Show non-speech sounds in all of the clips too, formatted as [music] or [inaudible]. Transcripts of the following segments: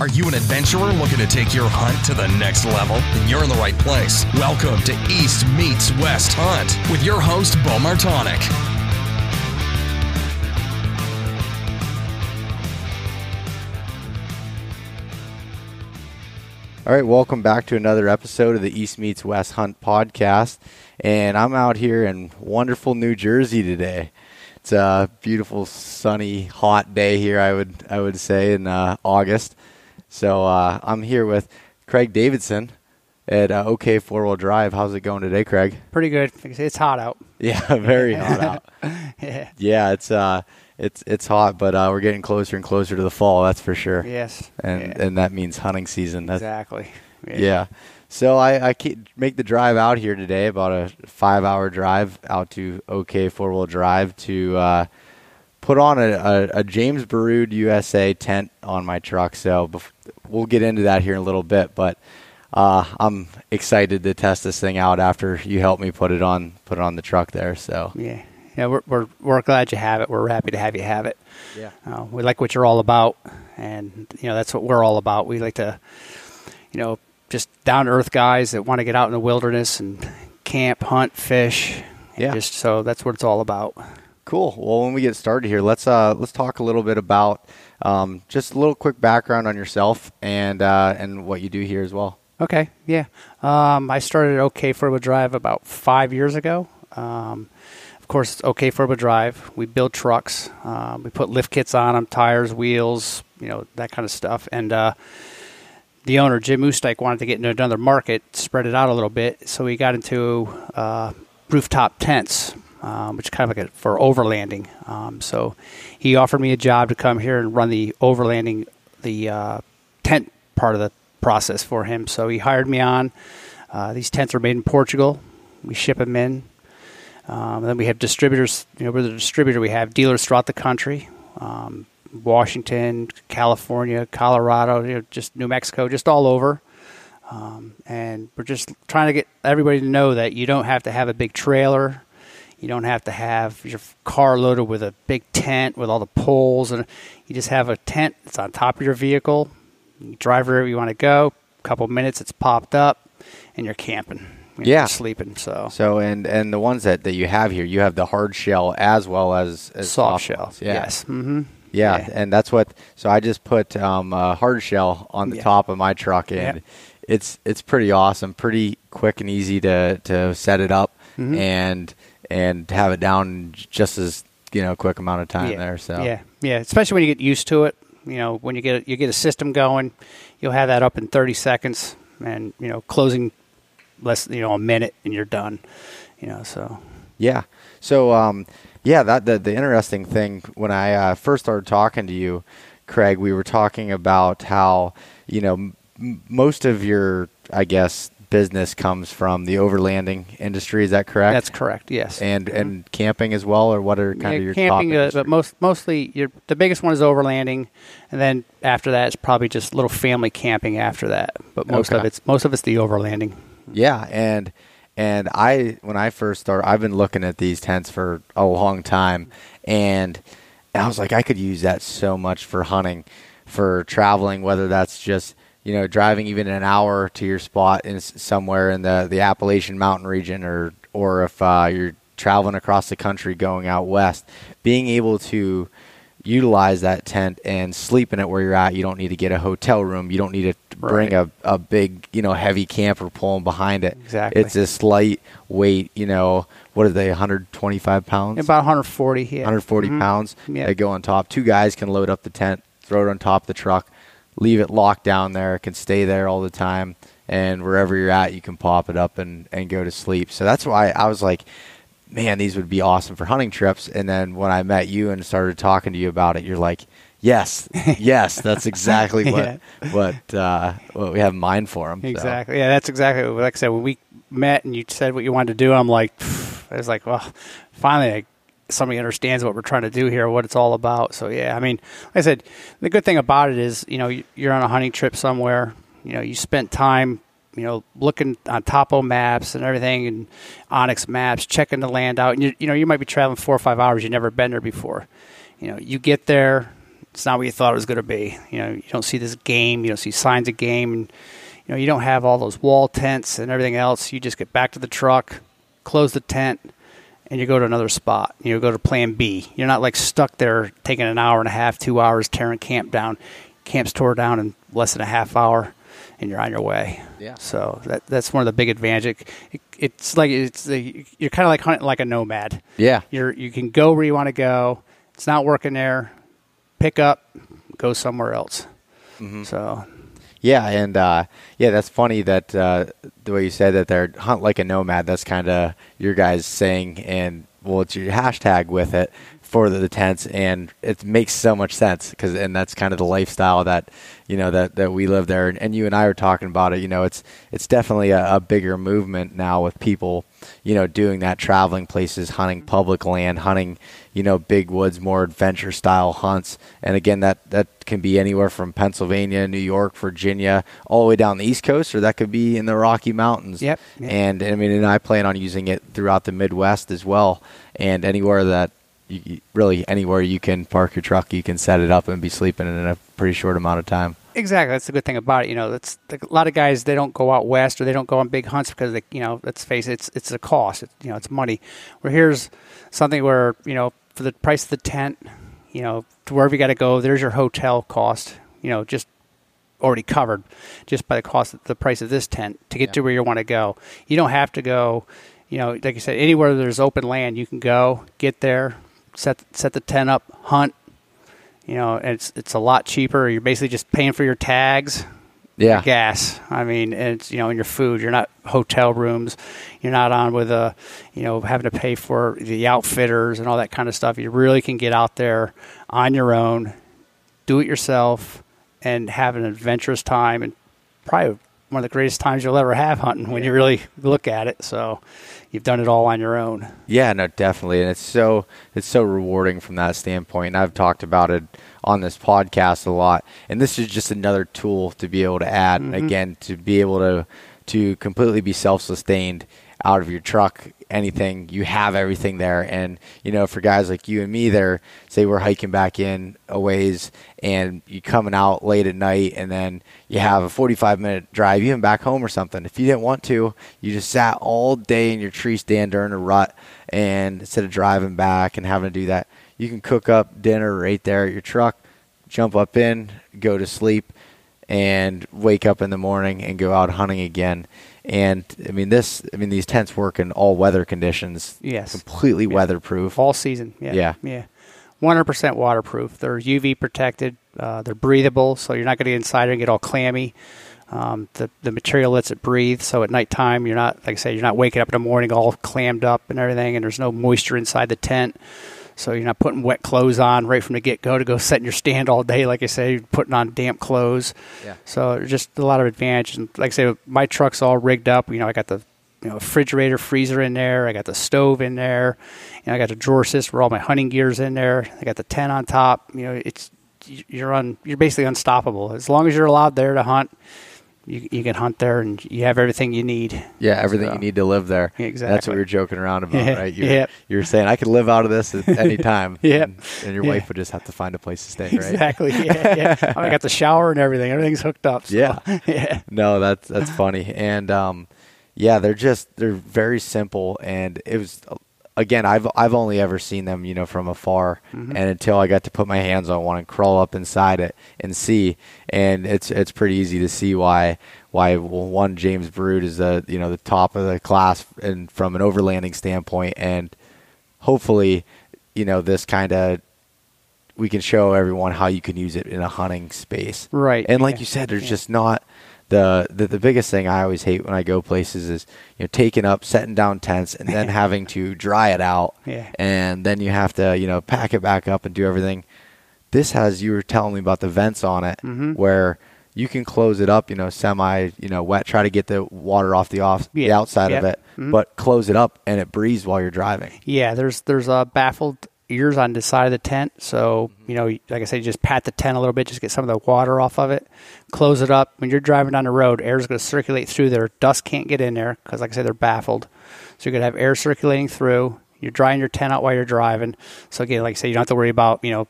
Are you an adventurer looking to take your hunt to the next level? Then you're in the right place. Welcome to East Meets West Hunt with your host, Bo Martonic. All right, welcome back to another episode of the East Meets West Hunt podcast. And I'm out here in wonderful New Jersey today. It's a beautiful, sunny, hot day here. I would I would say in uh, August. So uh, I'm here with Craig Davidson at uh, OK Four Wheel Drive. How's it going today, Craig? Pretty good. It's hot out. Yeah, [laughs] very hot out. [laughs] Yeah. Yeah, it's uh, it's it's hot, but uh, we're getting closer and closer to the fall. That's for sure. Yes. And Yeah. and that means hunting season. That's, exactly. Yeah. So I, I ke- make the drive out here today, about a five hour drive out to OK Four Wheel Drive to uh, put on a, a, a James Baroud USA tent on my truck. So bef- we'll get into that here in a little bit, but uh, I'm excited to test this thing out after you helped me put it on put it on the truck there. So Yeah. Yeah. We're, we're we're glad you have it. We're happy to have you have it. yeah, Uh, we like what you're all about, and you know that's what we're all about. We like to, you know, just down to earth guys that want to get out in the wilderness and camp, hunt, fish. Yeah. Just so that's what it's all about. Cool. Well, when we get started here, let's uh, let's talk a little bit about um, just a little quick background on yourself and uh, and what you do here as well. Okay, yeah. Um, I started OK Wheel Drive about five years ago. Um, of course, it's OK Wheel Drive. We build trucks. Um, we put lift kits on them, tires, wheels, you know that kind of stuff. And uh, the owner, Jim Oostike, wanted to get into another market, spread it out a little bit. So we got into uh, rooftop tents, um, which is kind of like a, for overlanding. Um, so he offered me a job to come here and run the overlanding, the uh, tent part of the process for him. So he hired me on. Uh, these tents are made in Portugal. We ship them in. Um, then we have distributors. You know, we're the distributor. We have dealers throughout the country. Um, Washington, California, Colorado, you know, just New Mexico, just all over. Um, and we're just trying to get everybody to know that you don't have to have a big trailer. You don't have to have your car loaded with a big tent with all the poles, and you just have a tent that's on top of your vehicle. You drive wherever you want to go. A couple minutes, it's popped up, and you're camping. You're Yeah. sleeping. So So and and the ones that, that you have here, you have the hard shell as well as, as soft shell. ones. Yeah. Yes. Mm-hmm. yeah, Yeah. and that's what. So I just put um, a hard shell on the Yeah. top of my truck, and Yeah. it's it's pretty awesome, pretty quick and easy to to set it up Mhm. and and have it down just as you know quick amount of time yeah. there. So yeah, yeah. Especially when you get used to it. You know, when you get you get a system going, you'll have that up in 30 seconds, and you know, closing less you know a minute, and you're done. You know, so Yeah. So, um, yeah, that the, the interesting thing when I uh, first started talking to you, Craig, we were talking about how you know m- most of your, I guess, business comes from the overlanding industry. Is that correct? that's correct. Yes, And and camping as well, or what are kind Yeah, of your camping, uh, but most mostly your the biggest one is overlanding, and then after that it's probably just little family camping after that. But most of it's most of it's the overlanding. Yeah, and and I when I first started, I've been looking at these tents for a long time, and I was like, I could use that so much for hunting, for traveling, whether that's just you know driving even an hour to your spot in somewhere in the the Appalachian Mountain region, or or if uh, you're traveling across the country going out west, being able to utilize that tent and sleep in it where you're at. You don't need to get a hotel room. You don't need to bring Right. a, a big, you know, heavy camper pulling behind it. Exactly. It's this light weight, you know, what are they, 125 pounds? About 140. Yeah. 140 Mhm. pounds Yeah. that go on top. Two guys can load up the tent, throw it on top of the truck, leave it locked down there, it can stay there all the time. And wherever you're at, you can pop it up and, and go to sleep. So that's why I was like, man, these would be awesome for hunting trips. And then when I met you and started talking to you about it, you're like, yes, [laughs] yes, that's exactly what what uh, what we have in mind for them. Exactly. Yeah, that's exactly what, like I said, when we met and you said what you wanted to do, I'm like, I was like, well, finally, I, somebody understands what we're trying to do here, what it's all about. So, yeah, I mean, like I said, the good thing about it is, you know, you- you're on a hunting trip somewhere, you know, you spent time, you know, looking on topo maps and everything and onX maps, checking the land out. And, you, you know, you might be traveling four or five hours, you've never been there before. You know, you get there, it's not what you thought it was going to be. You know, you don't see this game, you don't see signs of game, and you know, you don't have all those wall tents and everything else. You just get back to the truck, close the tent, and you go to another spot. You go to Plan B. You're not like stuck there taking an hour and a half, two hours tearing camp down. Camp's tore down in less than a half hour, and you're on your way. Yeah. So that that's one of the big advantages. It, it's like it's you're kind of like hunting like a nomad. Yeah. You're you can go where you want to go. It's not working there. Pick up, go somewhere else. Mm-hmm. So Yeah, and uh, yeah, that's funny that uh, the way you said that they're hunt like a nomad. That's kind of your guys saying, and well, it's your hashtag with it for the, the tents, and it makes so much sense because, and that's kind of the lifestyle that you know that, that we live there. And, and you and I are talking about it. You know, it's it's definitely a, a bigger movement now with people, you know, doing that, traveling places, hunting public land, hunting you know, big woods, more adventure style hunts. And again, that, that can be anywhere from Pennsylvania, New York, Virginia, all the way down the East Coast, or that could be in the Rocky Mountains. Yep. yep. And I mean, and I plan on using it throughout the Midwest as well, and anywhere that you, really anywhere you can park your truck, you can set it up and be sleeping in a pretty short amount of time. Exactly, that's the good thing about it. You know, that's a lot of guys they don't go out west or they don't go on big hunts because they, you know, let's face it, it's it's a cost. It's, you know, it's money. Where here's something where you know for the price of the tent, you know, to wherever you got to go, there's your hotel cost, you know, just already covered just by the cost of the price of this tent to get yeah. to where you want to go. You don't have to go, you know, like I said, anywhere there's open land, you can go, get there, set set the tent up, hunt. You know, it's it's a lot cheaper. You're basically just paying for your tags, yeah. gas. I mean, it's you know, in your food, you're not hotel rooms, you're not on with a, you know, having to pay for the outfitters and all that kind of stuff. You really can get out there on your own, do it yourself, and have an adventurous time, and probably one of the greatest times you'll ever have hunting when you really look at it. So, you've done it all on your own. Yeah, no, definitely, and it's so it's so rewarding from that standpoint. And I've talked about it on this podcast a lot, and this is just another tool to be able to add. Mm-hmm. Again, to be able to to completely be self-sustained out of your truck anything you have everything there. And you know for guys like you and me there say we're hiking back in a ways and you coming out late at night and then you have a 45 minute drive even back home or something. If you didn't want to you just sat all day in your tree stand during a rut and instead of driving back and having to do that you can cook up dinner right there at your truck jump up in go to sleep and wake up in the morning and go out hunting again and I mean this. I mean these tents work in all weather conditions. Yes, completely yeah. weatherproof. All season. Yeah. Yeah. Yeah. 100% waterproof. They're UV protected. Uh, they're breathable, so you're not going to get inside and get all clammy. Um, the the material lets it breathe, so at nighttime you're not, like I say, you're not waking up in the morning all clammed up and everything, and there's no moisture inside the tent. So you're not putting wet clothes on right from the get go to go set in your stand all day. Like I say, you're putting on damp clothes. Yeah. So just a lot of advantage. And like I say, my truck's all rigged up. You know, I got the you know refrigerator, freezer in there. I got the stove in there. You know, I got the drawer system where all my hunting gear's in there. I got the tent on top. You know, it's you're on. You're basically unstoppable as long as you're allowed there to hunt you, you can hunt there and you have everything you need. Yeah, everything so, you need to live there. Exactly. That's what were joking around about, yeah, right? You're, yep. you're saying I could live out of this at any [laughs] time. yeah. And, and, your yeah. wife would just have to find a place to stay, right? Exactly. Yeah, yeah. [laughs] I got the shower and everything. Everything's hooked up. So. Yeah. [laughs] yeah. No, that's that's funny. And um, yeah, they're just they're very simple and it was again, I've I've only ever seen them, you know, from afar, mm-hmm. and until I got to put my hands on one and crawl up inside it and see, and it's it's pretty easy to see why why one James Baroud is the you know the top of the class and from an overlanding standpoint, and hopefully, you know, this kind of we can show everyone how you can use it in a hunting space, right? And like yeah. you said, there's yeah. just not the, the the biggest thing I always hate when I go places is you know taking up, setting down tents, and then [laughs] having to dry it out, yeah. and then you have to you know pack it back up and do everything. This has you were telling me about the vents on it, mm-hmm. where you can close it up, you know, semi, you know, wet, try to get the water off the off yeah. the outside of it, mm-hmm. but close it up and it breathes while you're driving. Yeah, there's there's a baffled ears on the side of the tent. So, mm-hmm. you know, like I said, you just pat the tent a little bit, just get some of the water off of it, close it up. When you're driving down the road, air is going to circulate through there. Dust can't get in there because, like I said, they're baffled. So you're going to have air circulating through. You're drying your tent out while you're driving. So, again, like I said, you don't have to worry about, you know,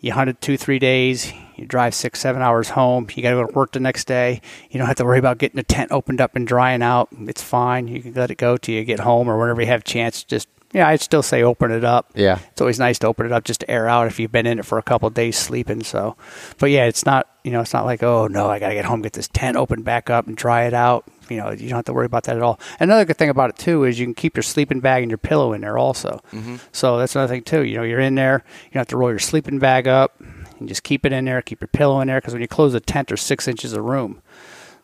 you hunted two, three days, you drive six, seven hours home, you got to go to work the next day. You don't have to worry about getting the tent opened up and drying out. It's fine. You can let it go till you get home or whenever you have a chance. Just, yeah, I'd still say open it up. Yeah. It's always nice to open it up just to air out if you've been in it for a couple of days sleeping. So, but yeah, it's not, you know, it's not like, oh no, I got to get home, get this tent open back up and dry it out. You know, you don't have to worry about that at all. Another good thing about it too is you can keep your sleeping bag and your pillow in there also. Mm-hmm. So that's another thing too. You know, you're in there, you don't have to roll your sleeping bag up. and just keep it in there, keep your pillow in there because when you close the tent, there's six inches of room.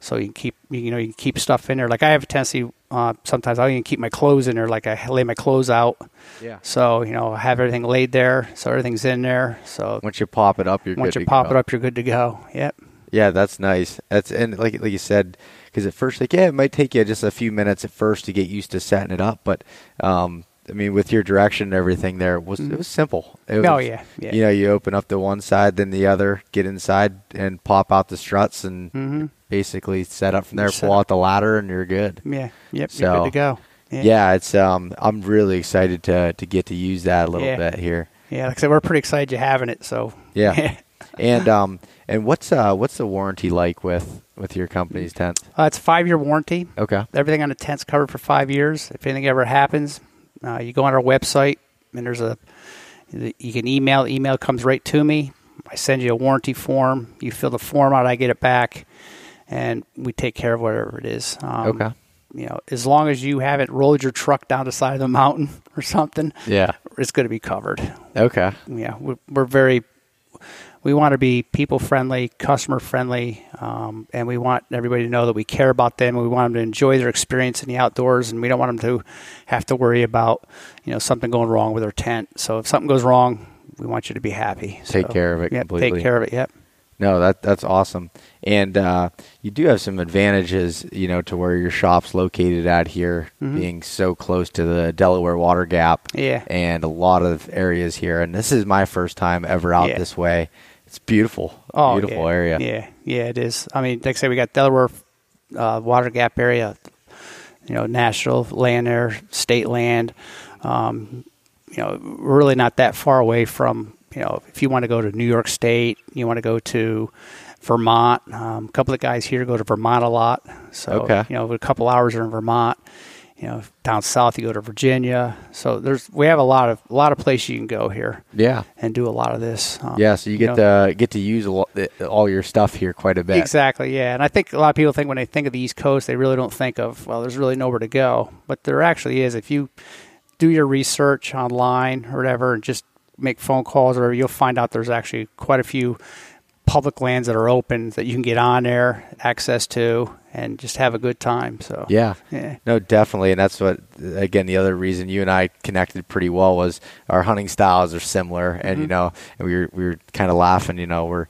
So you can keep, you know, you can keep stuff in there. Like I have a tendency, uh, sometimes I'll even keep my clothes in there. Like I lay my clothes out. Yeah. So you know, I have everything laid there, so everything's in there. So Once you pop it up, you're once good you to pop go. it up, you're good to go. Yep. Yeah, that's nice. That's and like like you said, because at first, like yeah, it might take you just a few minutes at first to get used to setting it up, but um, I mean, with your direction and everything, there it was it was simple. It was, Oh, yeah, yeah. You know, you open up the one side, then the other, get inside, and pop out the struts, and Mhm. Basically set up from there, pull out the ladder, and you're good. Yeah. Yep. So, you're good to go. Yeah. it's um, I'm really excited to to get to use that a little Yeah. bit here. Yeah. Like I said, we're pretty excited you having it. So Yeah. [laughs] and um, and what's uh, what's the warranty like with with your company's tent? uh, it's a five year warranty. Okay. Everything on the tent's covered for five years. If anything ever happens, uh, you go on our website and there's a you can email. The email comes right to me. I send you a warranty form. You fill the form out. I get it back, and we take care of whatever it is. Um, Okay. You know, as long as you haven't rolled your truck down the side of the mountain [laughs] or something, Yeah. it's going to be covered. Okay. yeah, we're, we're very. We want to be people friendly, customer friendly, um, and we want everybody to know that we care about them. We want them to enjoy their experience in the outdoors, and we don't want them to have to worry about you know something going wrong with their tent. So if something goes wrong, we want you to be happy. Take So, care of it Yep, completely. Take care of it. Yep. No, that that's awesome. And uh, you do have some advantages, you know, to where your shop's located at here, Mhm. being so close to the Delaware Water Gap. Yeah. And a lot of areas here. And this is my first time ever out Yeah. this way. It's beautiful. Oh, beautiful yeah. area. Yeah, yeah, it is. I mean, like I say, we got Delaware uh, Water Gap area, you know, national land there, state land. Um, you know, really not that far away from. You know, if you want to go to New York State, you want to go to Vermont. Um, a couple of guys here go to Vermont a lot. So, Okay. you know, a couple hours are in Vermont. You know, down south you go to Virginia. So there's we have a lot of a lot of places you can go here Yeah. and do a lot of this. Um, Yeah, so you get know. to get to use a lot, all your stuff here quite a bit. Exactly, yeah. And I think a lot of people think when they think of the East Coast, they really don't think of, well, there's really nowhere to go. But there actually is. If you do your research online or whatever and just make phone calls or you'll find out there's actually quite a few public lands that are open that you can get on there, access to, and just have a good time. So, Yeah. Yeah. No, definitely, and that's what again the other reason you and I connected pretty well was our hunting styles are similar, and you Mhm. know, and we were we were kind of laughing. You know, we're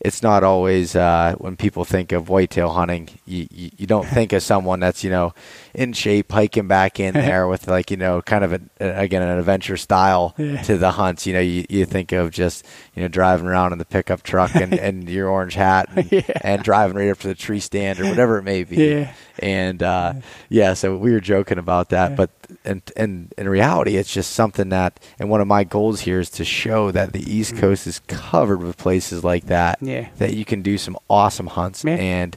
it's not always uh, when people think of whitetail hunting, you, you you don't [laughs] think of someone that's you know in shape hiking back in [laughs] there with like you know kind of a, again an adventure style Yeah. to the hunts. You know, you, you think of just you know driving around in the pickup truck and, [laughs] and your orange hat and, Yeah. and driving right up to the tree stand or whatever it may be. Yeah. And uh, yeah, so we were joking about that, but and and in reality, it's just something that. And one of my goals here is to show that the East Coast is covered with places like that. Yeah. That you can do some awesome hunts Yeah. and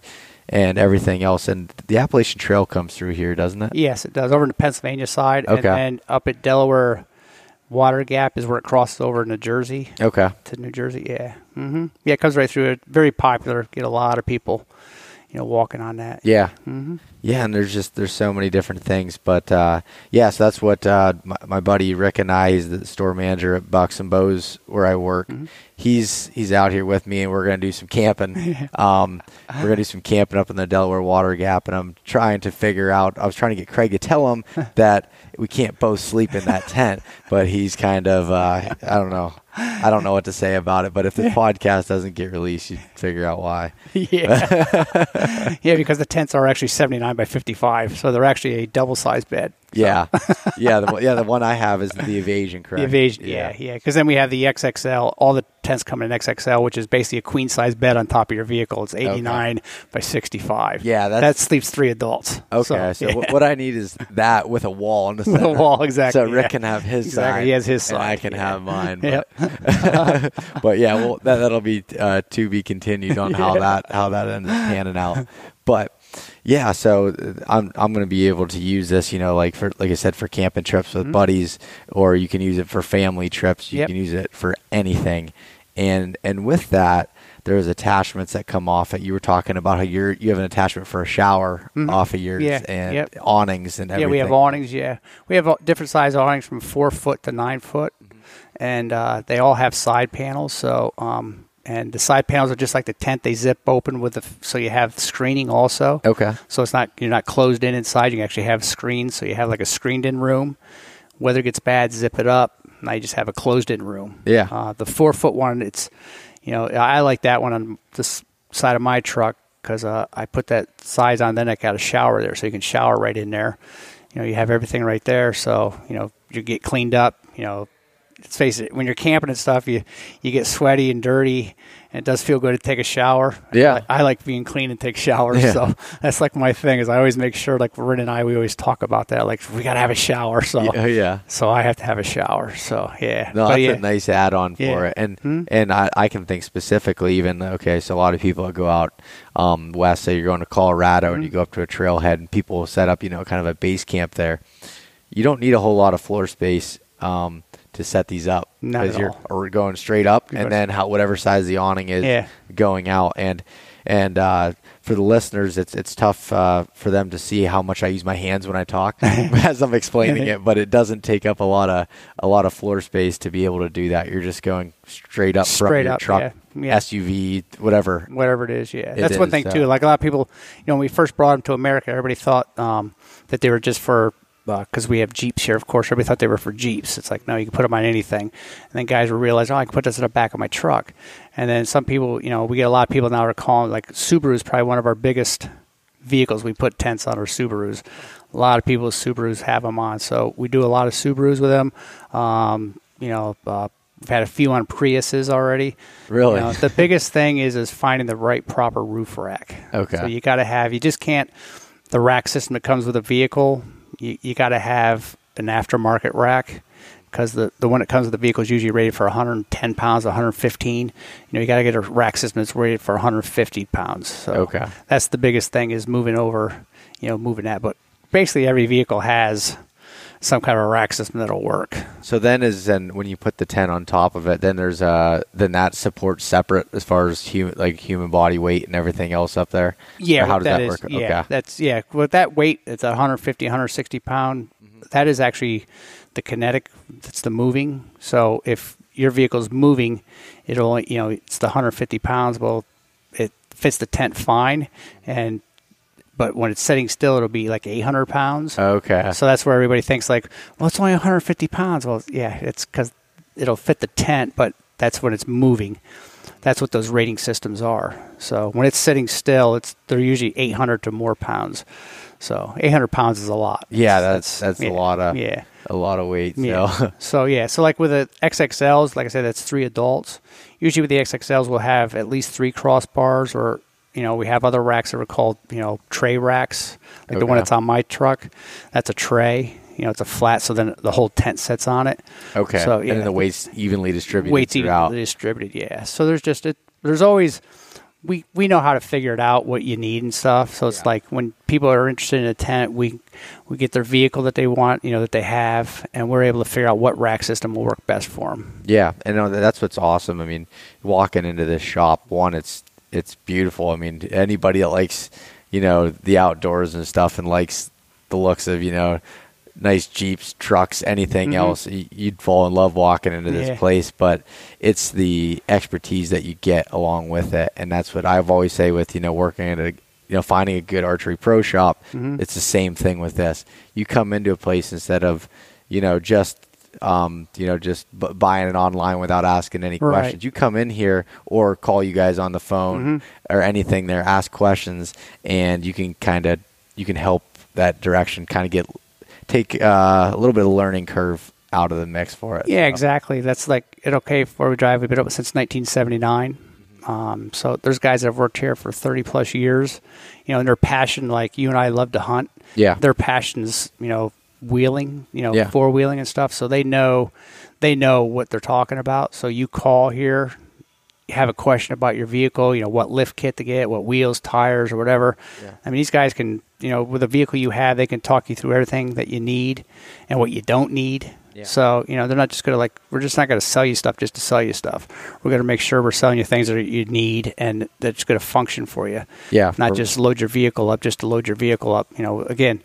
and everything else. And the Appalachian Trail comes through here, doesn't it? Yes, it does. Over in the Pennsylvania side. Okay. And, and up at Delaware Water Gap is where it crosses over into Jersey. Okay. to New Jersey. Yeah, hmm yeah, it comes right through. It very popular. Get a lot of people, you know, walking on that. Yeah. hmm Yeah, and there's just there's so many different things, but uh, yeah, so that's what uh, my, my buddy Rick and I, he's the store manager at Bucks and Bows where I work. He's he's out here with me, and we're gonna do some camping. [laughs] um, we're gonna do some camping up in the Delaware Water Gap, and I'm trying to figure out. I was trying to get Craig to tell him [laughs] that we can't both sleep in that tent, but he's kind of uh, I don't know. I don't know what to say about it, but if the podcast doesn't get released, you figure out why. [laughs] yeah, yeah, because the tents are actually seventy nine by fifty five, so they're actually a double sized bed. Yeah, [laughs] yeah, the, one- yeah. The one I have is the evasion, correct? The evasion, yeah, yeah. Because then we have the XXL. All the tents come in XXL, which is basically a queen size bed on top of your vehicle. It's 89 by 65. Yeah, that's- that sleeps three adults. Okay, so, yeah. what, I need is that with a wall on the [laughs] With a wall, exactly, So Rick yeah. can have his Exactly, side. he has his and I can yeah. have mine. Yep. But, [laughs] but yeah, well, that, that'll be uh, to be continued on how that how that ends up panning out. But yeah, so I'm I'm going to be able to use this, you know, like for like I said, for camping trips with buddies, or you can use it for family trips. You Mm-hmm. Yep. can use it for anything, and and with that. There's attachments that come off it. You were talking about how you're you have an attachment for a shower off of yours Mm-hmm. Yeah, and yep. awnings and everything. Yeah, we have awnings. Yeah, we have different size awnings from four foot to nine foot, Mm-hmm. and uh, they all have side panels. So, um, and the side panels are just like the tent; they zip open with the so you have screening also. Okay. So it's not you're not closed in inside. You can actually have screens, so you have like a screened-in room. Weather gets bad, zip it up. Now you just have a closed-in room. Yeah. Uh, the four-foot one, it's you know I like that one on this side of my truck because uh, I put that size on. Then I got a shower there, so you can shower right in there. You know, you have everything right there, so you know you get cleaned up. You know, let's face it, when you're camping and stuff, you you get sweaty and dirty, and it does feel good to take a shower. Yeah. I, I like being clean and take showers, Yeah. so that's like my thing. Is I always make sure, like Rin and I, we always talk about that. Like we gotta have a shower, so Oh yeah. so I have to have a shower. So yeah, No, But that's yeah. a nice add-on for Yeah. it, and Hmm? and I, I can think specifically even okay. So a lot of people go out um, west. Say you're going to Colorado and you Hmm. go up to a trailhead, and people will set up you know kind of a base camp there. You don't need a whole lot of floor space um, to set these up at you're or going straight up, You're and going- then how whatever size the awning is Yeah. going out and. And uh, for the listeners, it's it's tough uh, for them to see how much I use my hands when I talk [laughs] as I'm explaining it. But it doesn't take up a lot of a lot of floor space to be able to do that. You're just going straight up from Straight your up, truck, yeah. Yeah. SUV, whatever. whatever it is. Yeah, It that's one thing uh, too. Like a lot of people, you know, when we first brought them to America, everybody thought um, that they were just for because we have Jeeps here. Of course, everybody thought they were for Jeeps. It's like no, you can put them on anything. And then guys will realize, oh, I can put this in the back of my truck. And then some people, you know, we get a lot of people now are calling like Subaru is probably one of our biggest vehicles we put tents on our Subarus. A lot of people's Subarus have them on, so we do a lot of Subarus with them. Um, you know, uh, we've had a few on Priuses already. Really? You know, the biggest thing is is finding the right proper roof rack. Okay. So you got to have. You just can't. The rack system that comes with a vehicle, you, you got to have an aftermarket rack because the the one that comes with the vehicle is usually rated for 110 pounds, 115. You know, you got to get a rack system that's rated for 150 pounds. So Okay. that's the biggest thing is moving over. You know, moving that. But basically, every vehicle has some kind of a rack system that'll work. So then is then when you put the tent on top of it, then there's uh then that supports separate as far as human like human body weight and everything else up there. Yeah, Or how does that, is- work? Yeah, okay. that's yeah. With that weight, it's 150, 160 pound. Mm-hmm. That is actually the kinetic. That's the moving. So if your vehicle's moving, it'll only you know it's the 150 pounds. Well, it fits the tent fine, and but when it's sitting still, it'll be like 800 pounds. Okay. So that's where everybody thinks like, well, it's only 150 pounds. Well, yeah, it's because it'll fit the tent, but that's when it's moving. That's what those rating systems are. So when it's sitting still, it's they're usually 800 to more pounds. So 800 pounds is a lot. yeah, that's that's yeah, a lot of yeah. a lot of weight. Yeah. So [laughs] so yeah, so like with the XXLs, like I said, that's three adults. Usually with the XXLs, we'll have at least three crossbars, or you know, we have other racks that are called you know tray racks, like the one that's on my truck. That's a tray. You know, it's a flat, so then the whole tent sits on it. okay. So and yeah, then the weight's evenly distributed weights throughout. evenly distributed. Yeah. So there's just it. There's always we we know how to figure it out what you need and stuff. So it's Yeah. like when people are interested in a tent, we we get their vehicle that they want, you know, that they have, and we're able to figure out what rack system will work best for them. Yeah, and that's what's awesome. I mean, walking into this shop, one, it's it's beautiful. I mean, anybody that likes, you know, the outdoors and stuff, and likes the looks of, you know, nice jeeps, trucks, anything Mhm. else, you'd fall in love walking into this Yeah. place. But it's the expertise that you get along with it, and that's what I've always say with you know working at a you know finding a good archery pro shop. Mhm. It's the same thing with this. You come into a place instead of you know just um, you know just b- buying it online without asking any Right. questions. You come in here or call you guys on the phone Mhm. or anything there, ask questions, and you can kind of you can help that direction kind of get take uh, a little bit of learning curve out of the mix for it. Yeah, so. exactly. That's like it. Okay, four wheel drive. We've been open since 1979. Um, so there's guys that have worked here for 30 plus years. You know, and their passion, like you and I, love to hunt. Yeah. Their passions, you know, wheeling, you know, Yeah. four wheeling and stuff. So they know, they know what they're talking about. So you call here, you have a question about your vehicle, you know, what lift kit to get, what wheels, tires, or whatever. Yeah. I mean, these guys can, you know, with the vehicle you have, they can talk you through everything that you need and what you don't need. Yeah. So, you know, they're not just going to like, we're just not going to sell you stuff just to sell you stuff. We're going to make sure we're selling you things that you need and that's going to function for you. Yeah, Not for- just load your vehicle up just to load your vehicle up. You know, again,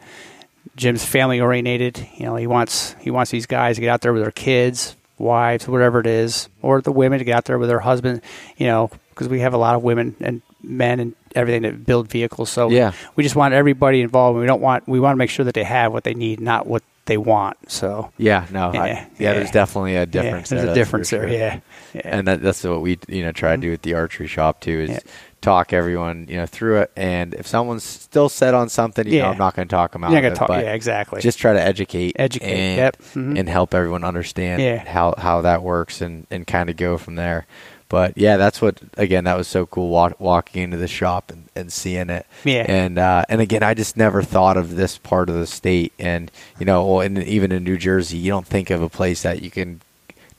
Jim's family oriented. You know, he wants he wants these guys to get out there with their kids, wives, whatever it is, or the women to get out there with their husband. You know, because we have a lot of women and men and everything that build vehicles. So Yeah. we just want everybody involved. We don't want we want to make sure that they have what they need, not what they want. So Yeah, no, Yeah, I, yeah, yeah. There's definitely a difference. Yeah, there, there's that's a difference there. sure. Yeah, and that, that's what we you know try to mm-hmm. do at the archery shop too is. Talk everyone you know through it. And if someone's still set on something, you know, Yeah. I'm not going to talk them out. You're not talk. but Yeah, exactly. Just try to educate, Educate, and, yep. Mhm. and help everyone understand Yeah. how how that works and and kind of go from there. But yeah, that's what again that was so cool walk, walking into the shop and, and seeing it. Yeah. And uh, and again, I just never thought of this part of the state, and you know, well, and even in New Jersey, you don't think of a place that you can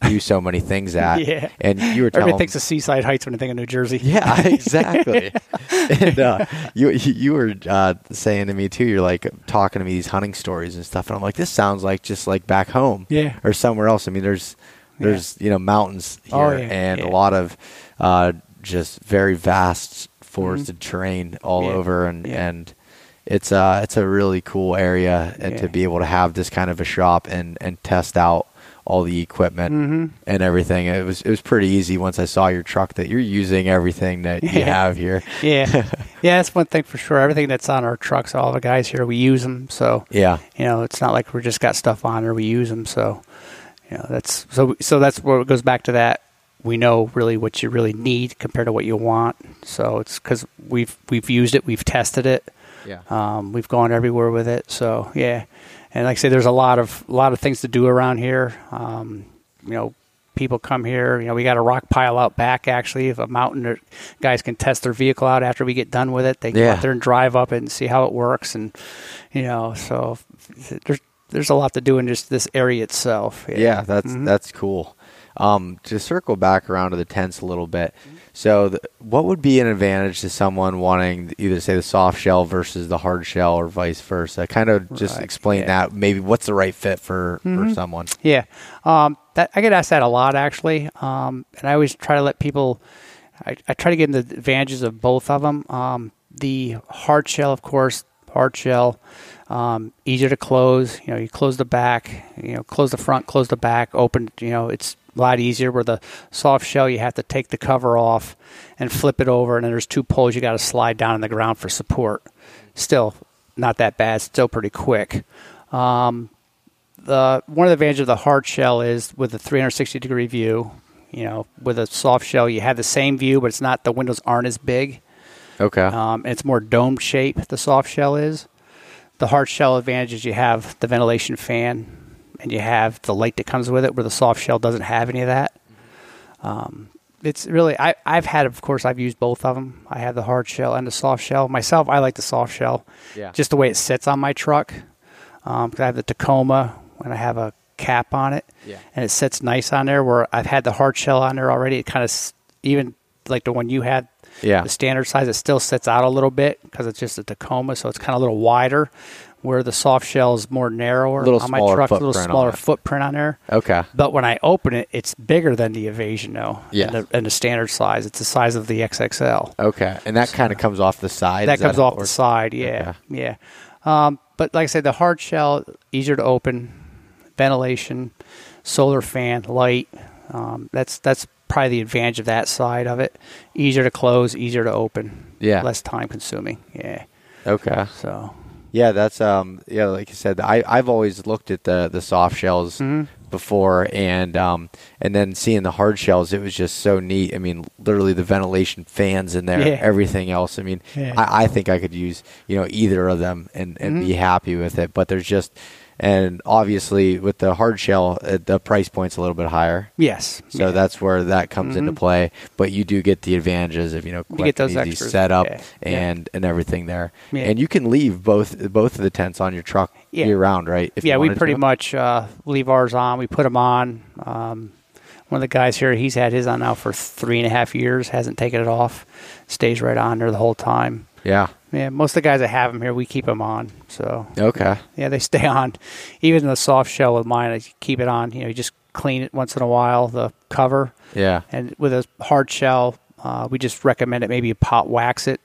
do so many things [laughs] at. Yeah. And you were telling Everybody thinks of Seaside Heights when they think of New Jersey. yeah, [laughs] exactly. and uh, you you were uh, saying to me too. You're like talking to me these hunting stories and stuff, and I'm like, this sounds like just like back home, Yeah. or somewhere else. I mean, there's there's you know mountains here Oh, yeah, and yeah. a lot of uh, just very vast forested terrain all Mm-hmm. Yeah, over, and yeah. and it's uh it's a really cool area, and Yeah. to be able to have this kind of a shop and and test out all the equipment Mhm. and everything. It was it was pretty easy once I saw your truck that you're using everything that you have here. [laughs] Yeah, yeah, that's one thing for sure. Everything that's on our trucks, all the guys here, we use them. So Yeah. you know, it's not like we just got stuff on there. We use them. So you know, that's so so that's where it goes back to that. We know really what you really need compared to what you want. So it's because we've we've used it, we've tested it, Yeah. um, we've gone everywhere with it. So yeah, and like I say, there's a lot of a lot of things to do around here. Um, you know, people come here. You know, we got a rock pile out back actually, of a mountain that guys can test their vehicle out after we get done with it. They go Yeah. out there and drive up it and see how it works, and you know, so there's there's a lot to do in just this area itself. Yeah, that's Mhm. that's cool. Um, to circle back around to the tents a little bit, so the, what would be an advantage to someone wanting either say the soft shell versus the hard shell or vice versa? Kind of just Right, explain yeah. that. Maybe what's the right fit for for Mhm. someone? Yeah, um, that I get asked that a lot actually, um, and I always try to let people. I, I try to get them the advantages of both of them. Um, the hard shell, of course, hard shell, um, easier to close. You know, you close the back, you know, close the front, close the back, open. You know, it's a lot easier. Where the soft shell, you have to take the cover off and flip it over, and then there's two poles you got to slide down on the ground for support. Still, not that bad. Still pretty quick. Um, the one of the advantages of the hard shell is with the 360 degree view. You know, with a soft shell, you have the same view, but it's not the windows aren't as big. Okay. Um, it's more dome shape. The soft shell is. The hard shell advantage is you have the ventilation fan, and you have the light that comes with it, where the soft shell doesn't have any of that. Um, it's really I, I've had of course I've used both of them. I have the hard shell and the soft shell. Myself, I like the soft shell, Yeah. just the way it sits on my truck. Um I have the Tacoma and I have a cap on it, Yeah. and it sits nice on there. Where I've had the hard shell on there already, it kind of even like the one you had, Yeah. the standard size, it still sits out a little bit because it's just a Tacoma, so it's kind of a little wider. Where the soft shell is more narrower Little on my truck, a little smaller footprint on there. Okay. But when I open it, it's bigger than the Evasion, though. Yeah. And the, and the standard size. It's the size of the XXL. Okay. And that kind of comes off the side. that is comes off the side, yeah. Yeah. Um, but like I said, the hard shell, easier to open, ventilation, solar fan, light. Um, that's that's probably the advantage of that side of it. Easier to close, easier to open. Yeah. Less time consuming. Yeah. Okay. So. Yeah, that's um yeah, like you said, I I've always looked at the the soft shells Mhm. before and um and then seeing the hard shells, it was just so neat. I mean, literally the ventilation fans in there, Yeah. everything else. I mean, Yeah. I, I think I could use, you know, either of them and, and Mhm. be happy with it. But there's just and obviously with the hard shell, uh, the price point's a little bit higher. Yes. So yeah. that's where that comes into play. But you do get the advantages of you know quick get those and extras. setup Yeah. Yeah. and and everything there. And you can leave both both of the tents on your truck year round, right? If yeah, we pretty to? much uh, leave ours on. We put them on. Um, one of the guys here, he's had his on now for three and a half years. Hasn't taken it off. Stays right on there the whole time. Yeah. Yeah, most of the guys that have them here, we keep them on. So Okay. yeah, they [laughs] stay on. Even the soft shell with mine, I keep it on. You know, you just clean it once in a while, the cover. Yeah. And with a hard shell, uh, we just recommend it. Maybe you pot wax it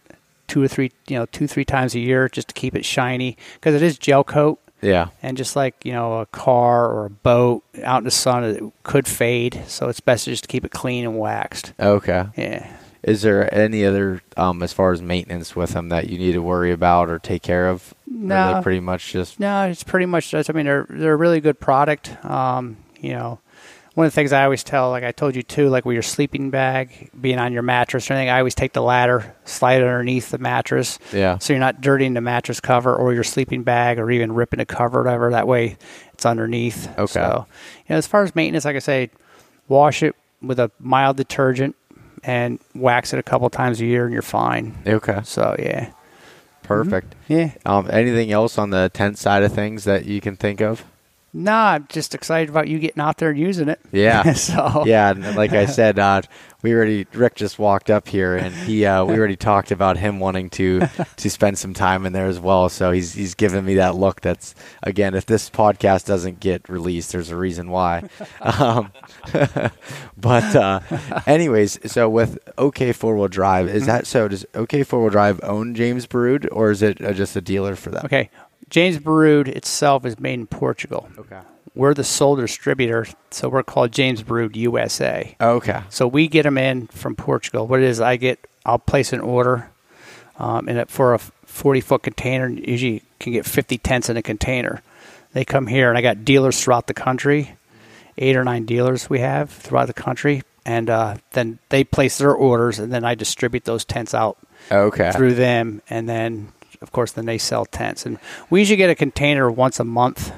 two or three, you know, two three times a year just to keep it shiny because it is gel coat. Yeah. And just like you know, a car or a boat out in the sun, it could fade. So it's best just to keep it clean and waxed. Okay. Yeah. Is there any other, um, as far as maintenance with them that you need to worry about or take care of? No. pretty much just No, it's pretty much just. I mean, they're they're a really good product. Um, you know, one of the things I always tell, like I told you too, like with your sleeping bag being on your mattress or anything, I always take the ladder, slide it underneath the mattress, yeah. so you're not dirtying the mattress cover or your sleeping bag or even ripping the cover, or whatever. That way, it's underneath. Okay. So, you know, as far as maintenance, like I say, wash it with a mild detergent and wax it a couple times a year, and you're fine. Okay. So yeah, Perfect. yeah. Um, anything else on the tent side of things that you can think of? Nah, I'm just excited about you getting out there and using it. Yeah. [laughs] so Yeah, and like I said, uh, we already Rick just walked up here, and he uh, we already talked about him wanting to to spend some time in there as well. So he's he's giving me that look. That's again, if this podcast doesn't get released, there's a reason why. [laughs] Um, [laughs] but uh, anyways, so with OK Four Wheel Drive, is that so? Does OK Four Wheel Drive own James Baroud, or is it uh, just a dealer for them? Okay. James Baroud itself is made in Portugal. Okay. We're the sole distributor, so we're called James Baroud USA. Okay. So we get them in from Portugal. What it is, I get, I'll place an order, um, and for a 40 foot container, usually you can get 50 tents in a container. They come here, and I got dealers throughout the country, eight or nine dealers we have throughout the country, and uh, then they place their orders, and then I distribute those tents out Okay. through them, and then of course then they sell tents. And we usually get a container once a month,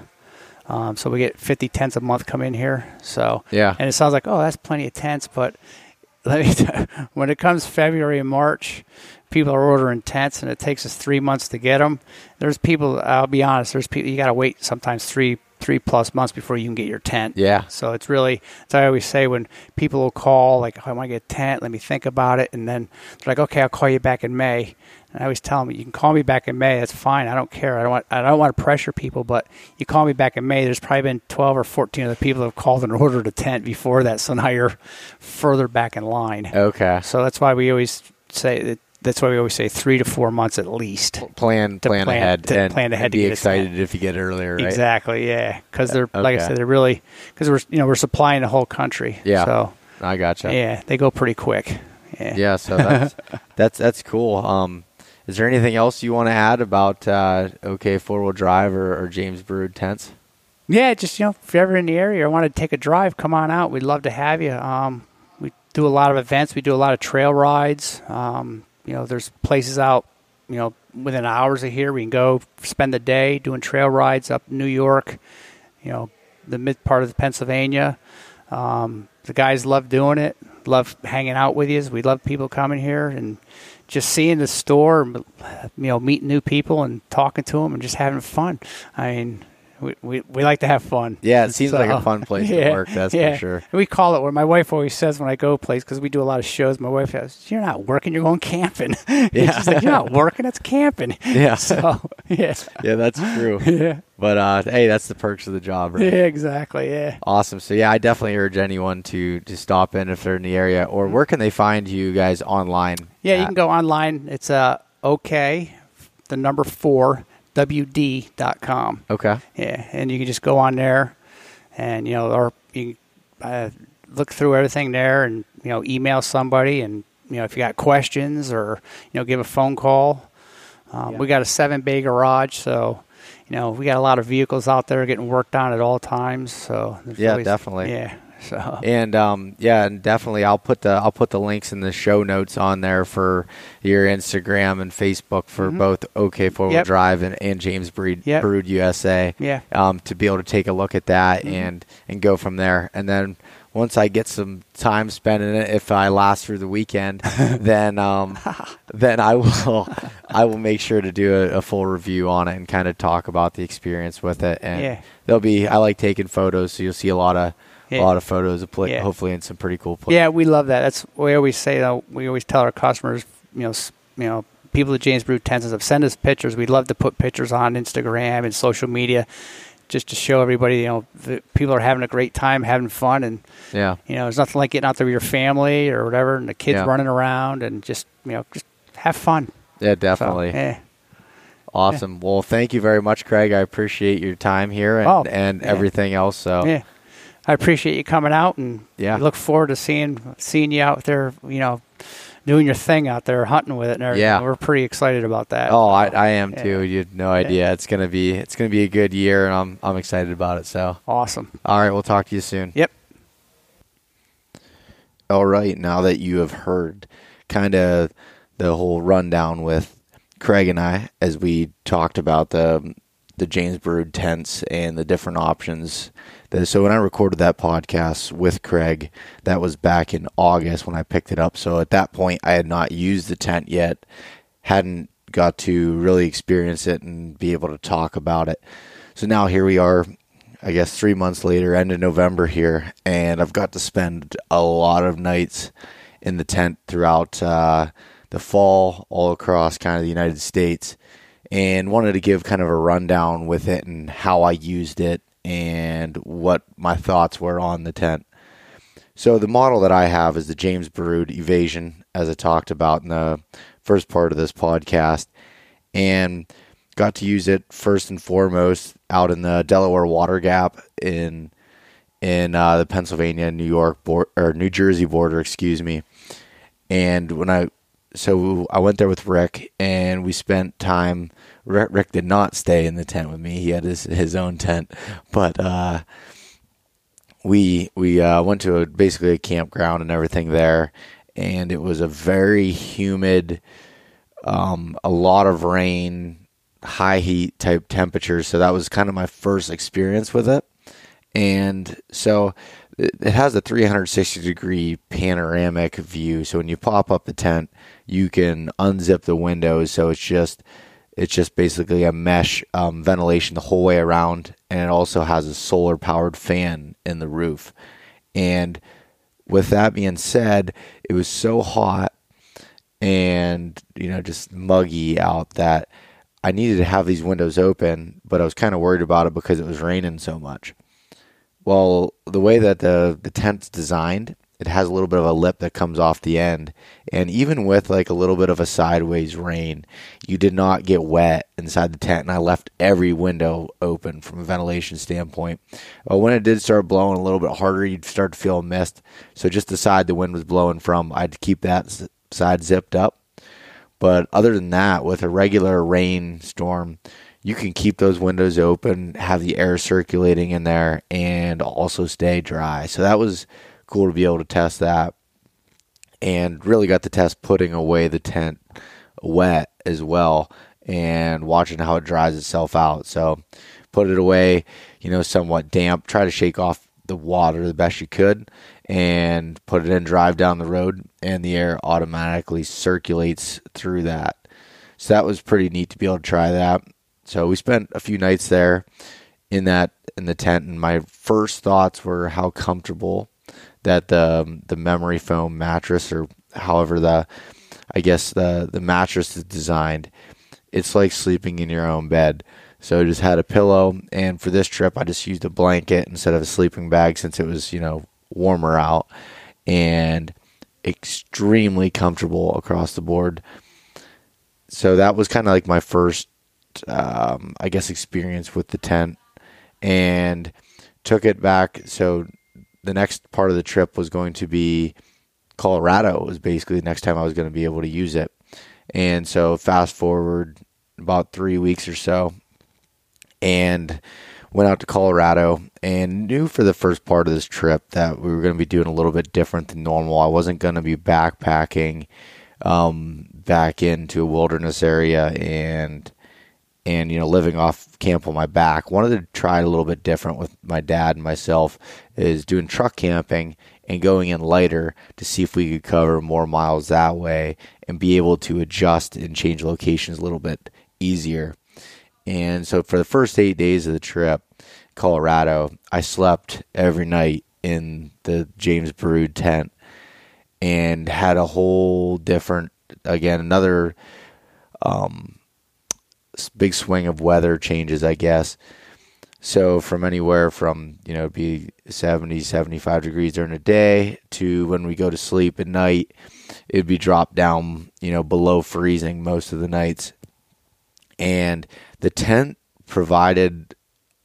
um, so we get 50 tents a month come in here. So Yeah. and it sounds like oh that's plenty of tents, but [laughs] let me you, when it comes February and March, people are ordering tents, and it takes us three months to get them. There's people. I'll be honest. There's people you got to wait sometimes three three plus months before you can get your tent. Yeah. So it's really, as I always say, when people will call, like, I want to get a tent, let me think about it. And then they're like, okay, I'll call you back in May. And I always tell them, you can call me back in May. That's fine. I don't care. I don't want, I don't want to pressure people, but you call me back in May. There's probably been 12 or 14 of the people that have called and [laughs] ordered a tent before that. So now you're further back in line. Okay. So that's why we always say that. That's why we always say three to four months at least. Plan plan, plan- ahead to and, plan ahead and to be excited if you get it earlier, right? Exactly. Yeah. Because they're like I said, they're really because we're you know we're supplying the whole country. Yeah. So I gotcha. yeah, they go pretty quick. Yeah. Yeah, so that's [laughs] that's that's cool. Um, is there anything else you want to add about uh, OK four wheel drive or, or James Baroud tents? Yeah, just you know, if you're ever in the area or want to take a drive, come on out. We'd love to have you. Um, we do a lot of events. We do a lot of trail rides. Um, you know, there's places out, you know, within hours of here. We can go spend the day doing trail rides up New York. You know, the mid part of Pennsylvania. Um, the guys love doing it. Love hanging out with you. We love people coming here and just seeing the store. You know, meeting new people and talking to them and just having fun. I mean, we, we, we like to have fun. Yeah, it seems like a fun place [laughs] yeah, to work. That's yeah. for sure. We call it where my wife always says when I go place because we do a lot of shows. My wife says, "You're not working. You're going camping." [laughs] Yeah. She's like, "You're not working. That's camping." [laughs] Yeah. So yeah, Yeah, that's true. yeah, But uh, hey, that's the perks of the job, right? yeah, exactly. Yeah. Awesome. So yeah, I definitely urge anyone to to stop in if they're in the area. Or where can they find you guys online? Yeah, you can go online. It's uh, okay, the number four, wd.com. Okay. Yeah, and you can just go on there, and you know, or you uh, look through everything there, and you know, email somebody, and you know, if you got questions or you know, give a phone call. Um, We got a seven bay garage, so you know we got a lot of vehicles out there getting worked on at all times. So Yeah, always- definitely. Yeah, [laughs] So And um, yeah, and definitely, I'll put the I'll put the links in the show notes on there for your Instagram and Facebook for both OK Four Wheel Mm-hmm. Yep. Drive and, and James Breed Yep. Baroud USA. Yeah. Um, to be able to take a look at that Mm-hmm. and and go from there, and then once I get some time spent in it, if I last through the weekend, [laughs] then um, [laughs] then I will I will make sure to do a, a full review on it and kind of talk about the experience with it. And Yeah. there'll be I like taking photos, so you'll see a lot of a lot of photos of pla- Yeah. hopefully in some pretty cool places. Yeah, we love that. That's we always say. Though we always tell our customers, you know, you know, people at James Baroud and stuff, send us pictures. We'd love to put pictures on Instagram and social media, just to show everybody, you know, that people are having a great time, having fun, and yeah, you know, there's nothing like getting out there with your family or whatever, and the kids Yeah. running around and just you know, just have fun. yeah, So, definitely. yeah. Awesome. Well, thank you very much, Craig. I appreciate your time here and, Oh, and yeah. everything else. So Yeah. I appreciate you coming out and Yeah. look forward to seeing seeing you out there, you know, doing your thing out there, hunting with it and everything. Yeah. We're pretty excited about that. Oh, I, I am Yeah. too. You had no idea. It's gonna be it's gonna be a good year, and I'm I'm excited about it. So, Awesome. all right, we'll talk to you soon. Yep. All right, now that you have heard kind of the whole rundown with Craig and I as we talked about the the James Baroud tents and the different options. So when I recorded that podcast with Craig, that was back in August when I picked it up. So at that point, I had not used the tent yet, hadn't got to really experience it and be able to talk about it. So now here we are, I guess three months later, end of November here, and I've got to spend a lot of nights in the tent throughout uh, the fall, all across kind of the United States, and wanted to give kind of a rundown with it and how I used it and what my thoughts were on the tent. So the model that I have is the James Baroud Evasion, as I talked about in the first part of this podcast, and got to use it first and foremost out in the Delaware Water Gap in in uh, the Pennsylvania New York or New Jersey border, excuse me. And when I so I went there with Rick, and we spent time. Rick, Rick did not stay in the tent with me; he had his his own tent, but. uh we we uh, went to a, basically a campground and everything there, and it was a very humid, um, a lot of rain, high heat type temperatures. So that was kind of my first experience with it, and so it it has a 360 degree panoramic view. So when you pop up the tent, you can unzip the windows. So it's just it's just basically a mesh um, ventilation the whole way around, and it also has a solar powered fan in the roof. And with that being said, it was so hot and you know just muggy out that I needed to have these windows open, but I was kind of worried about it because it was raining so much. Well, the way that the the tent's designed, it has a little bit of a lip that comes off the end, and even with like a little bit of a sideways rain, you did not get wet inside the tent. And I left every window open from a ventilation standpoint. But when it did start blowing a little bit harder, you'd start to feel a mist. So just the side the wind was blowing from, I'd keep that side zipped up. But other than that, with a regular rainstorm, you can keep those windows open, have the air circulating in there, and also stay dry. So that was cool to be able to test that. And really got to test putting away the tent wet as well and watching how it dries itself out. So put it away, you know, somewhat damp. Try to shake off the water the best you could and put it in, drive down the road, and the air automatically circulates through that. So that was pretty neat to be able to try that. So we spent a few nights there in that in the tent, and my first thoughts were how comfortable that the the memory foam mattress, or however the I guess the the mattress is designed. It's like sleeping in your own bed. So I just had a pillow, and for this trip, I just used a blanket instead of a sleeping bag since it was you know warmer out, and extremely comfortable across the board. So that was kind of like my first, um, I guess, experience with the tent, and took it back. So the next part of the trip was going to be Colorado. It Was basically the next time I was going to be able to use it, and so fast forward about three weeks or so, and went out to Colorado and knew for the first part of this trip that we were going to be doing a little bit different than normal. I wasn't going to be backpacking um, back into a wilderness area and and you know living off camp on my back. Wanted to try a little bit different with my dad and myself is doing truck camping and going in lighter to see if we could cover more miles that way and be able to adjust and change locations a little bit easier. And so for the first eight days of the trip, Colorado, I slept every night in the James Baroud tent and had a whole different, again, another um, big swing of weather changes, I guess. So from anywhere from, you know, be 70, 75 degrees during the day to when we go to sleep at night, it'd be dropped down, you know, below freezing most of the nights. And the tent provided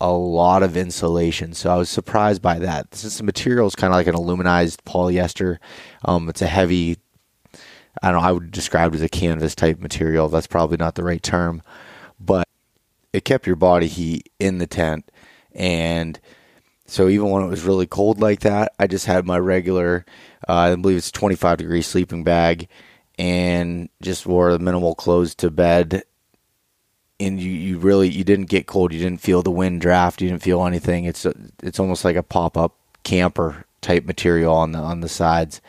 a lot of insulation, so I was surprised by that. Since the material is kind of like an aluminized polyester, um, it's a heavy. I don't know. I would describe it as a canvas type material. That's probably not the right term, but it kept your body heat in the tent, and so even when it was really cold like that, I just had my regular, uh, I believe it's 25 degree sleeping bag, and just wore the minimal clothes to bed and you, you really you didn't get cold. You didn't feel the wind draft. You didn't feel anything. It's a, it's almost like a pop up camper type material on the on the sides.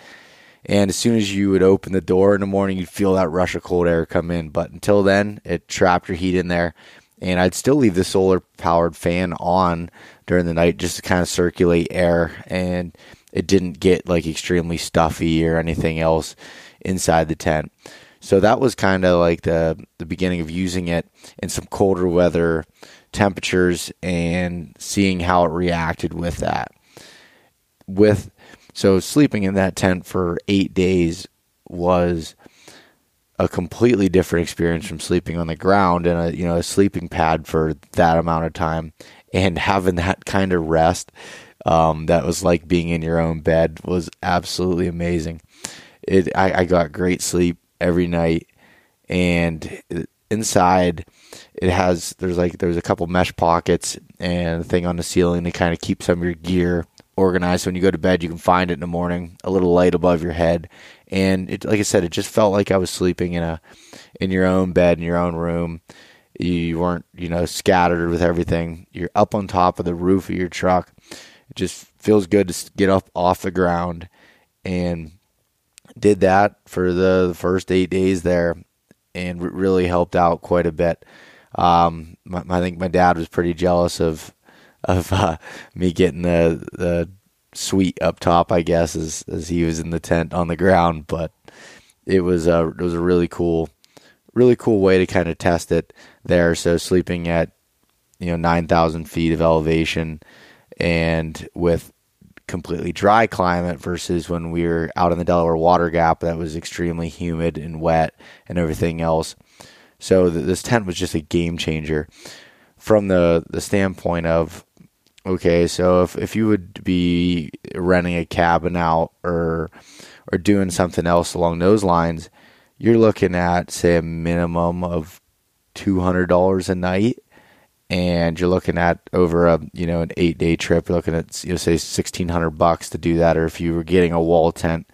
And as soon as you would open the door in the morning, you'd feel that rush of cold air come in. But until then, it trapped your heat in there. And I'd still leave the solar powered fan on during the night just to kind of circulate air. And it didn't get like extremely stuffy or anything else inside the tent. So that was kind of like the the beginning of using it in some colder weather temperatures and seeing how it reacted with that. With so sleeping in that tent for 8 days was a completely different experience from sleeping on the ground in a you know a sleeping pad for that amount of time and having that kind of rest um, that was like being in your own bed was absolutely amazing. It I, I got great sleep every night, and inside it has there's like there's a couple mesh pockets and a thing on the ceiling to kind of keep some of your gear organized. So when you go to bed, you can find it in the morning, a little light above your head, and it, like I said, it just felt like I was sleeping in a in your own bed in your own room. You weren't, you know, scattered with everything. You're up on top of the roof of your truck. It just feels good to get up off the ground and did that for the first eight days there and really helped out quite a bit. Um, I think my dad was pretty jealous of of uh, me getting the the suite up top, I guess, as as he was in the tent on the ground. But it was a it was a really cool, really cool way to kind of test it there. So sleeping at you know nine thousand feet of elevation and with completely dry climate versus when we were out in the Delaware Water Gap that was extremely humid and wet and everything else. So th- this tent was just a game changer from the the standpoint of okay, so if if you would be renting a cabin out or or doing something else along those lines, you're looking at say a minimum of two hundred dollars a night and you're looking at over a you know an eight day trip, you're looking at you know say sixteen hundred bucks to do that, or if you were getting a wall tent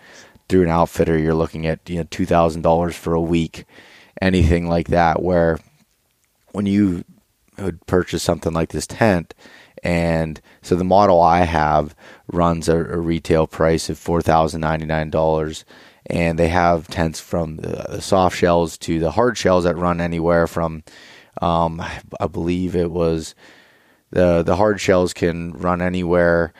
through an outfitter, you're looking at you know two thousand dollars for a week, anything like that. Where when you would purchase something like this tent, and so the model I have runs a, a retail price of four thousand ninety nine dollars and they have tents from the soft shells to the hard shells that run anywhere from um, I believe it was the the hard shells can run anywhere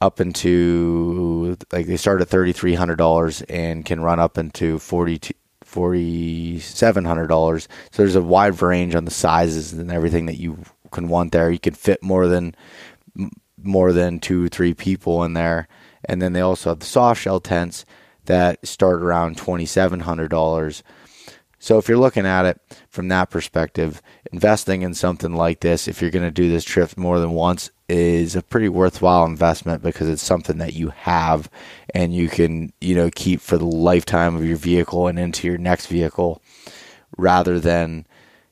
up into like they start at thirty three hundred dollars and can run up into forty hundred dollars. So there's a wide range on the sizes and everything that you can want there. You can fit more than more than two three people in there, and then they also have the soft shell tents that start around twenty seven hundred dollars. So if you're looking at it from that perspective, investing in something like this, if you're going to do this trip more than once, is a pretty worthwhile investment because it's something that you have and you can, you know, keep for the lifetime of your vehicle and into your next vehicle rather than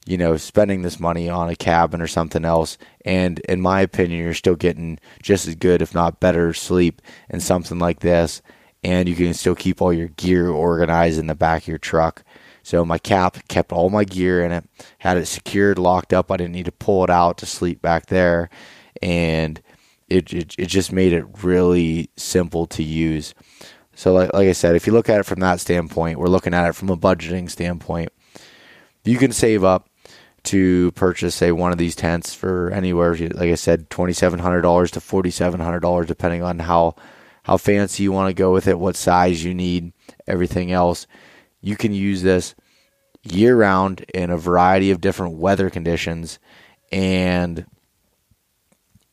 you know, spending this money on a cabin or something else. And in my opinion, you're still getting just as good, if not better, sleep in something like this. And you can still keep all your gear organized in the back of your truck. So my cap kept all my gear in it, had it secured, locked up. I didn't need to pull it out to sleep back there. And it, it, it just made it really simple to use. So, like, like I said, if you look at it from that standpoint, we're looking at it from a budgeting standpoint. You can save up to purchase, say, one of these tents for anywhere, like I said, twenty seven hundred dollars to forty seven hundred dollars, depending on how how fancy you want to go with it, what size you need, everything else. You can use this year round in a variety of different weather conditions, and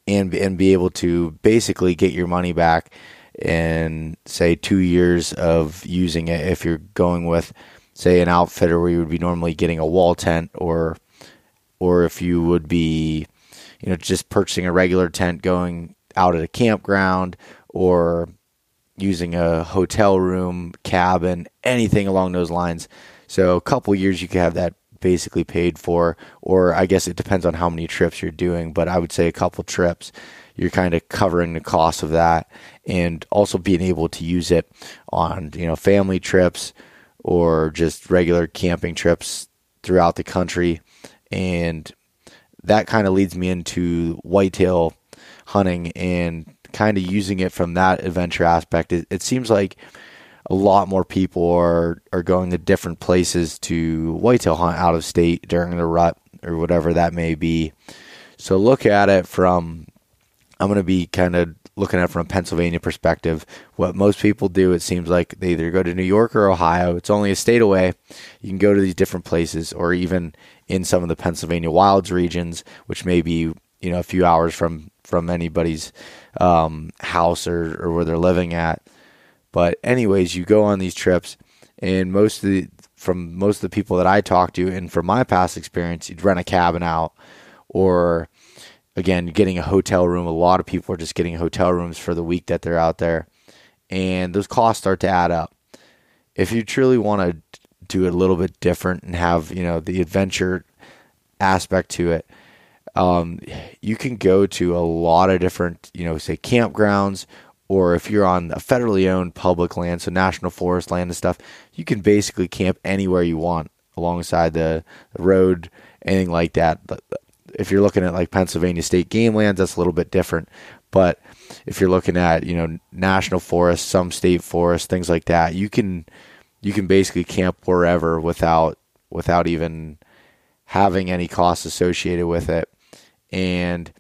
and and be able to basically get your money back in say two years of using it if you're going with say an outfitter where you would be normally getting a wall tent or or if you would be you know just purchasing a regular tent going out at a campground or using a hotel room cabin anything along those lines so a couple years you could have that basically paid for, or I guess it depends on how many trips you're doing, but I would say a couple trips, you're kind of covering the cost of that and also being able to use it on, you know, family trips or just regular camping trips throughout the country. And that kind of leads me into whitetail hunting and kind of using it from that adventure aspect. It, it seems like a lot more people are are going to different places to whitetail hunt out of state during the rut or whatever that may be. So look at it from I'm going to be kind of looking at from a Pennsylvania perspective. What most people do, it seems like they either go to New York or Ohio. It's only a state away. You can go to these different places, or even in some of the Pennsylvania wilds regions, which may be you know a few hours from from anybody's um, house or, or where they're living at. But anyways, you go on these trips, and most of the from most of the people that I talk to, and from my past experience, you'd rent a cabin out, or again, getting a hotel room. A lot of people are just getting hotel rooms for the week that they're out there, and those costs start to add up. If you truly want to do it a little bit different and have you know the adventure aspect to it, um, you can go to a lot of different you know say campgrounds or if you're on a federally owned public land, so national forest land and stuff, you can basically camp anywhere you want alongside the, the road, anything like that. If you're looking at like Pennsylvania state game lands, that's a little bit different. But if you're looking at you know national forests, some state forests, things like that, you can you can basically camp wherever without without even having any costs associated with it. And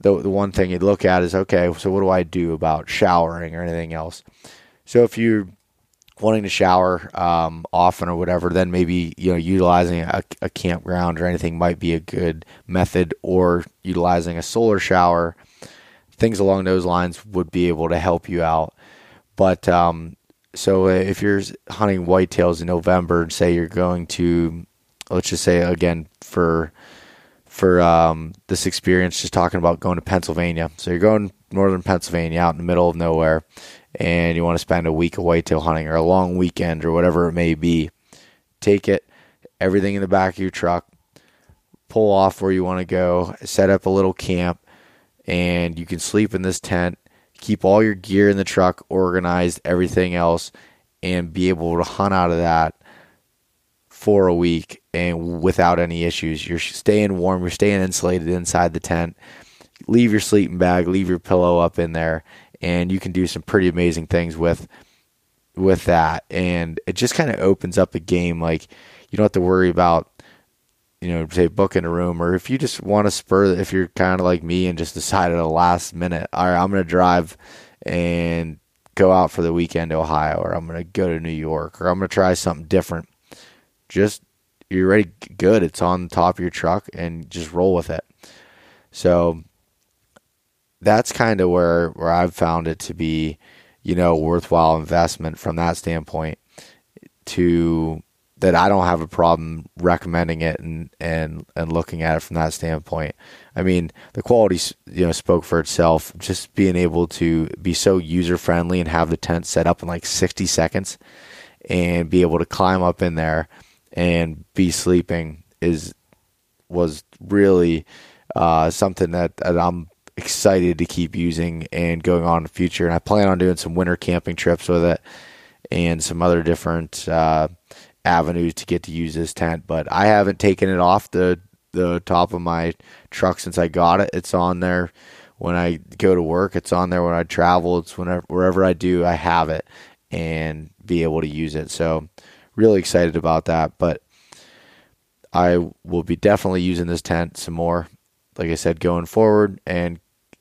the the one thing you'd look at is okay, so what do I do about showering or anything else? So if you're wanting to shower um, often or whatever, then maybe you know utilizing a, a, campground or anything might be a good method, or utilizing a solar shower, things along those lines would be able to help you out. But um, so if you're hunting whitetails in November, and say you're going to, let's just say again for for um, this experience, just talking about going to Pennsylvania. So you're going northern Pennsylvania, out in the middle of nowhere, and you want to spend a week of whitetail hunting or a long weekend or whatever it may be. Take it, everything in the back of your truck, pull off where you want to go, set up a little camp, and you can sleep in this tent. Keep all your gear in the truck organized, everything else, and be able to hunt out of that for a week and without any issues. You're staying warm, you're staying insulated inside the tent. Leave your sleeping bag, leave your pillow up in there, and you can do some pretty amazing things with with that. And it just kind of opens up a game like you don't have to worry about you know, say booking a room, or if you just want to spur, if you're kind of like me and just decide at the last minute, all right, I'm going to drive and go out for the weekend to Ohio, or I'm going to go to New York, or I'm going to try something different just you're ready good. It's on top of your truck and just roll with it. So that's kind of where where I've found it to be, you know, worthwhile investment from that standpoint to that I don't have a problem recommending it and, and, and looking at it from that standpoint. I mean, the quality, you know, spoke for itself. Just being able to be so user friendly and have the tent set up in like 60 seconds and be able to climb up in there and be sleeping is was really uh, something that, that I'm excited to keep using and going on in the future. And I plan on doing some winter camping trips with it and some other different uh, avenues to get to use this tent. But I haven't taken it off the the top of my truck since I got it. It's on there when I go to work. It's on there when I travel. It's whenever wherever I do, I have it and be able to use it. So really excited about that. But I will be definitely using this tent some more. Like I said, going forward, and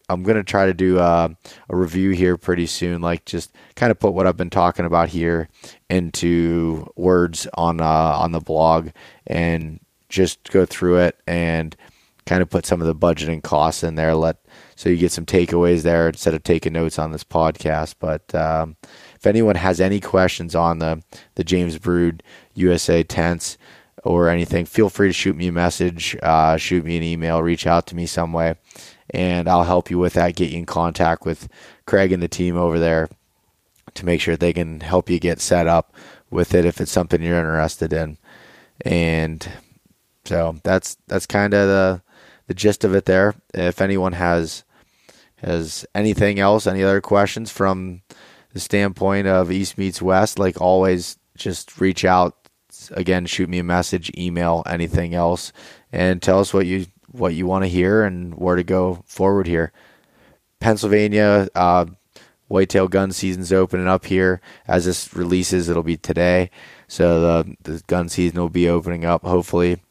I'm gonna try to do uh, a review here pretty soon. Like just kind of put what I've been talking about here into words on uh, on the blog, and just go through it and kind of put some of the budgeting costs in there. Let so you get some takeaways there instead of taking notes on this podcast. But um, if anyone has any questions on the the James Baroud USA tents or anything, feel free to shoot me a message, uh, shoot me an email, reach out to me some way, and I'll help you with that. Get you in contact with Craig and the team over there to make sure they can help you get set up with it if it's something you're interested in. And so that's that's kind of the the gist of it there. If anyone has has anything else, any other questions from the standpoint of East meets West, like always, just reach out. Again, shoot me a message, email, anything else, and tell us what you what you want to hear and where to go forward here. Pennsylvania, uh, whitetail gun season's opening up here. As this releases, it'll be today. So the, the gun season will be opening up. Hopefully,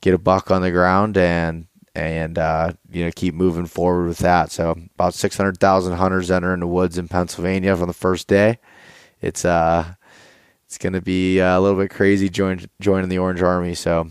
get a buck on the ground and and uh, you know keep moving forward with that. So about six hundred thousand hunters entering the woods in Pennsylvania from the first day. It's uh it's to be uh, a little bit crazy join, joining the Orange Army. So